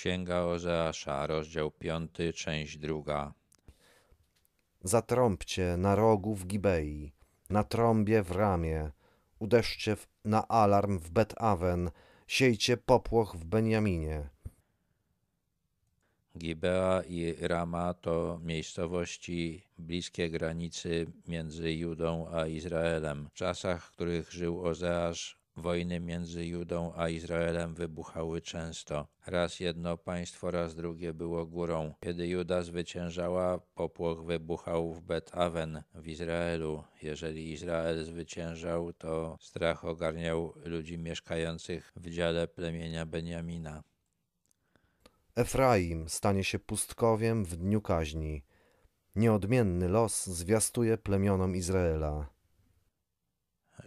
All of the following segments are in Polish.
Księga Ozeasza, rozdział 5, część druga. Zatrąbcie na rogu w Gibei, na trąbie w Ramie, uderzcie na alarm w Bet-Awen, siejcie popłoch w Benjaminie. Gibea i Rama to miejscowości bliskie granicy między Judą a Izraelem. W czasach, w których żył Ozeasz, wojny między Judą a Izraelem wybuchały często. Raz jedno państwo, raz drugie było górą. Kiedy Juda zwyciężała, popłoch wybuchał w Bet-Awen w Izraelu. Jeżeli Izrael zwyciężał, to strach ogarniał ludzi mieszkających w dziale plemienia Beniamina. Efraim stanie się pustkowiem w dniu kaźni. Nieodmienny los zwiastuje plemionom Izraela.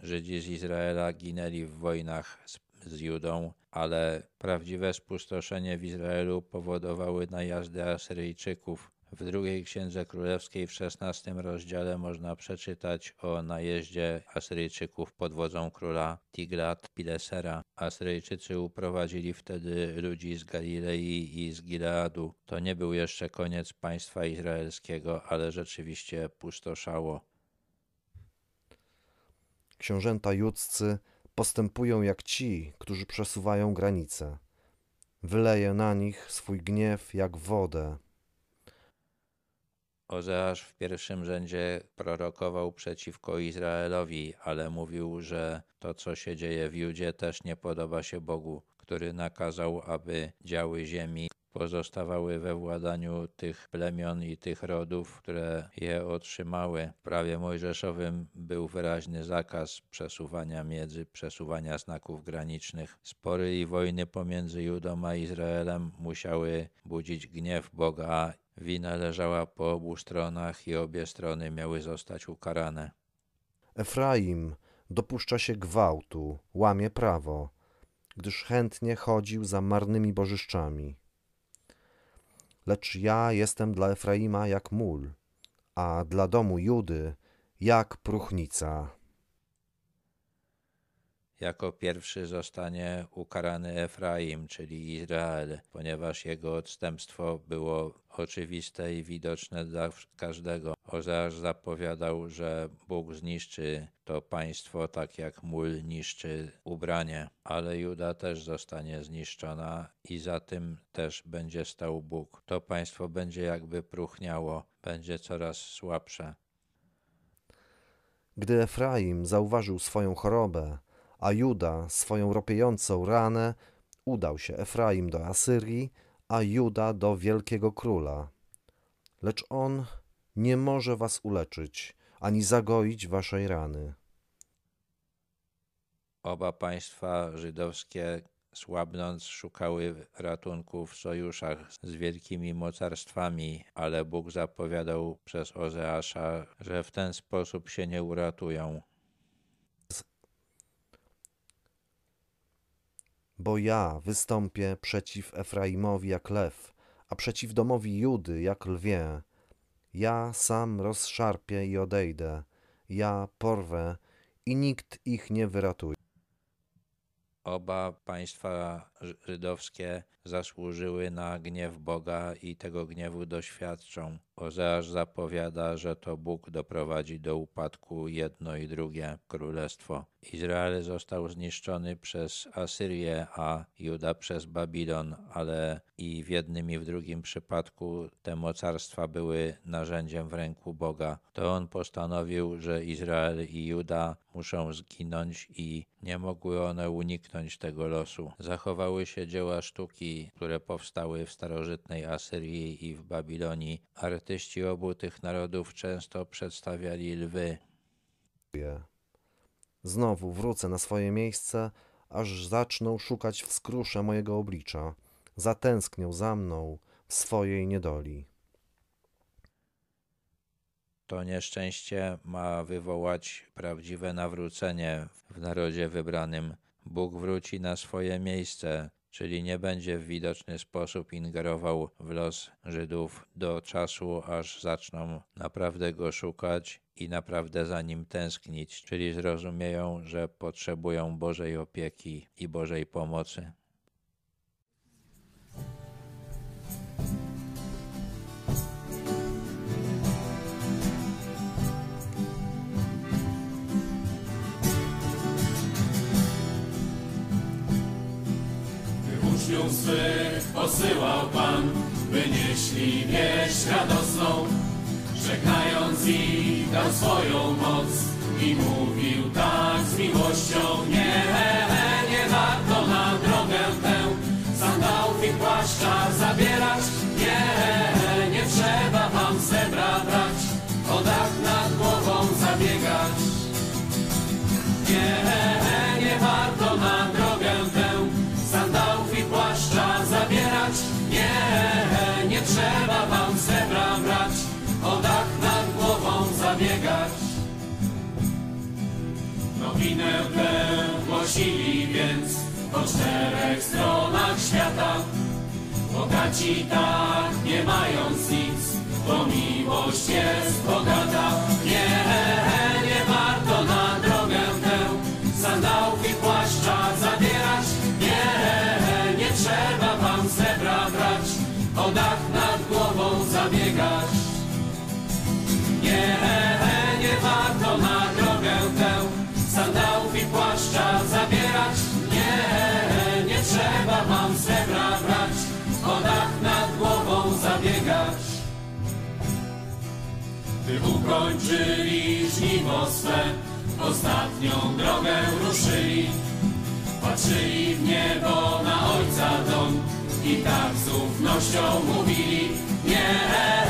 Żydzi z Izraela ginęli w wojnach z, z Judą, ale prawdziwe spustoszenie w Izraelu powodowały najazdy Asyryjczyków. W drugiej księdze królewskiej w szesnastym rozdziale można przeczytać o najeździe Asyryjczyków pod wodzą króla Tiglat-Pilesera. Asyryjczycy uprowadzili wtedy ludzi z Galilei i z Gileadu. To nie był jeszcze koniec państwa izraelskiego, ale rzeczywiście pustoszało. Książęta judzcy postępują jak ci, którzy przesuwają granice. Wyleje na nich swój gniew jak wodę. Ozeasz w pierwszym rzędzie prorokował przeciwko Izraelowi, ale mówił, że to, co się dzieje w Judzie, też nie podoba się Bogu, który nakazał, aby działy ziemi pozostawały we władaniu tych plemion i tych rodów, które je otrzymały. W prawie mojżeszowym był wyraźny zakaz przesuwania miedzy, przesuwania znaków granicznych. Spory i wojny pomiędzy Judą a Izraelem musiały budzić gniew Boga. Wina leżała po obu stronach i obie strony miały zostać ukarane. Efraim dopuszcza się gwałtu, łamie prawo, gdyż chętnie chodził za marnymi bożyszczami. Lecz ja jestem dla Efraima jak mól, a dla domu Judy jak próchnica. Jako pierwszy zostanie ukarany Efraim, czyli Izrael, ponieważ jego odstępstwo było oczywiste i widoczne dla każdego. Ozeasz zapowiadał, że Bóg zniszczy to państwo tak jak mól niszczy ubranie, ale Juda też zostanie zniszczona i za tym też będzie stał Bóg. To państwo będzie jakby próchniało, będzie coraz słabsze. Gdy Efraim zauważył swoją chorobę, a Juda swoją ropiejącą ranę, udał się Efraim do Asyrii, a Juda do wielkiego króla. Lecz on nie może was uleczyć, ani zagoić waszej rany. Oba państwa żydowskie, słabnąc, szukały ratunku w sojuszach z wielkimi mocarstwami, ale Bóg zapowiadał przez Ozeasza, że w ten sposób się nie uratują. Bo ja wystąpię przeciw Efraimowi jak lew, a przeciw domowi Judy jak lwie. Ja sam rozszarpię i odejdę, ja porwę i nikt ich nie wyratuje. Oba państwa żydowskie zasłużyły na gniew Boga i tego gniewu doświadczą. Ozeasz zapowiada, że to Bóg doprowadzi do upadku jedno i drugie królestwo. Izrael został zniszczony przez Asyrię, a Juda przez Babilon, ale i w jednym i w drugim przypadku te mocarstwa były narzędziem w ręku Boga. To on postanowił, że Izrael i Juda muszą zginąć i nie mogły one uniknąć tego losu. Zachowały się dzieła sztuki, które powstały w starożytnej Asyrii i w Babilonii. Artyści obu tych narodów często przedstawiali lwy. Znowu wrócę na swoje miejsce, aż zaczną szukać w skrusze mojego oblicza. Zatęsknią za mną w swojej niedoli. To nieszczęście ma wywołać prawdziwe nawrócenie w narodzie wybranym. Bóg wróci na swoje miejsce, czyli nie będzie w widoczny sposób ingerował w los Żydów do czasu, aż zaczną naprawdę go szukać i naprawdę za nim tęsknić, czyli zrozumieją, że potrzebują Bożej opieki i Bożej pomocy. Uczniów swych posyłał Pan, by nieśli wieść radosną. Żegnając ich dał swoją moc i mówił tak z miłością. Nie trzeba wam srebra brać, o dach nad głową zabiegać. Nowinę tę głosili więc po czterech stronach świata. Bogaci tak nie mając nic, bo miłość jest bogata. Ukończyli żniwo swe, ostatnią drogę ruszyli. Patrzyli w niebo na Ojca dom i tak z ufnością mówili Nie,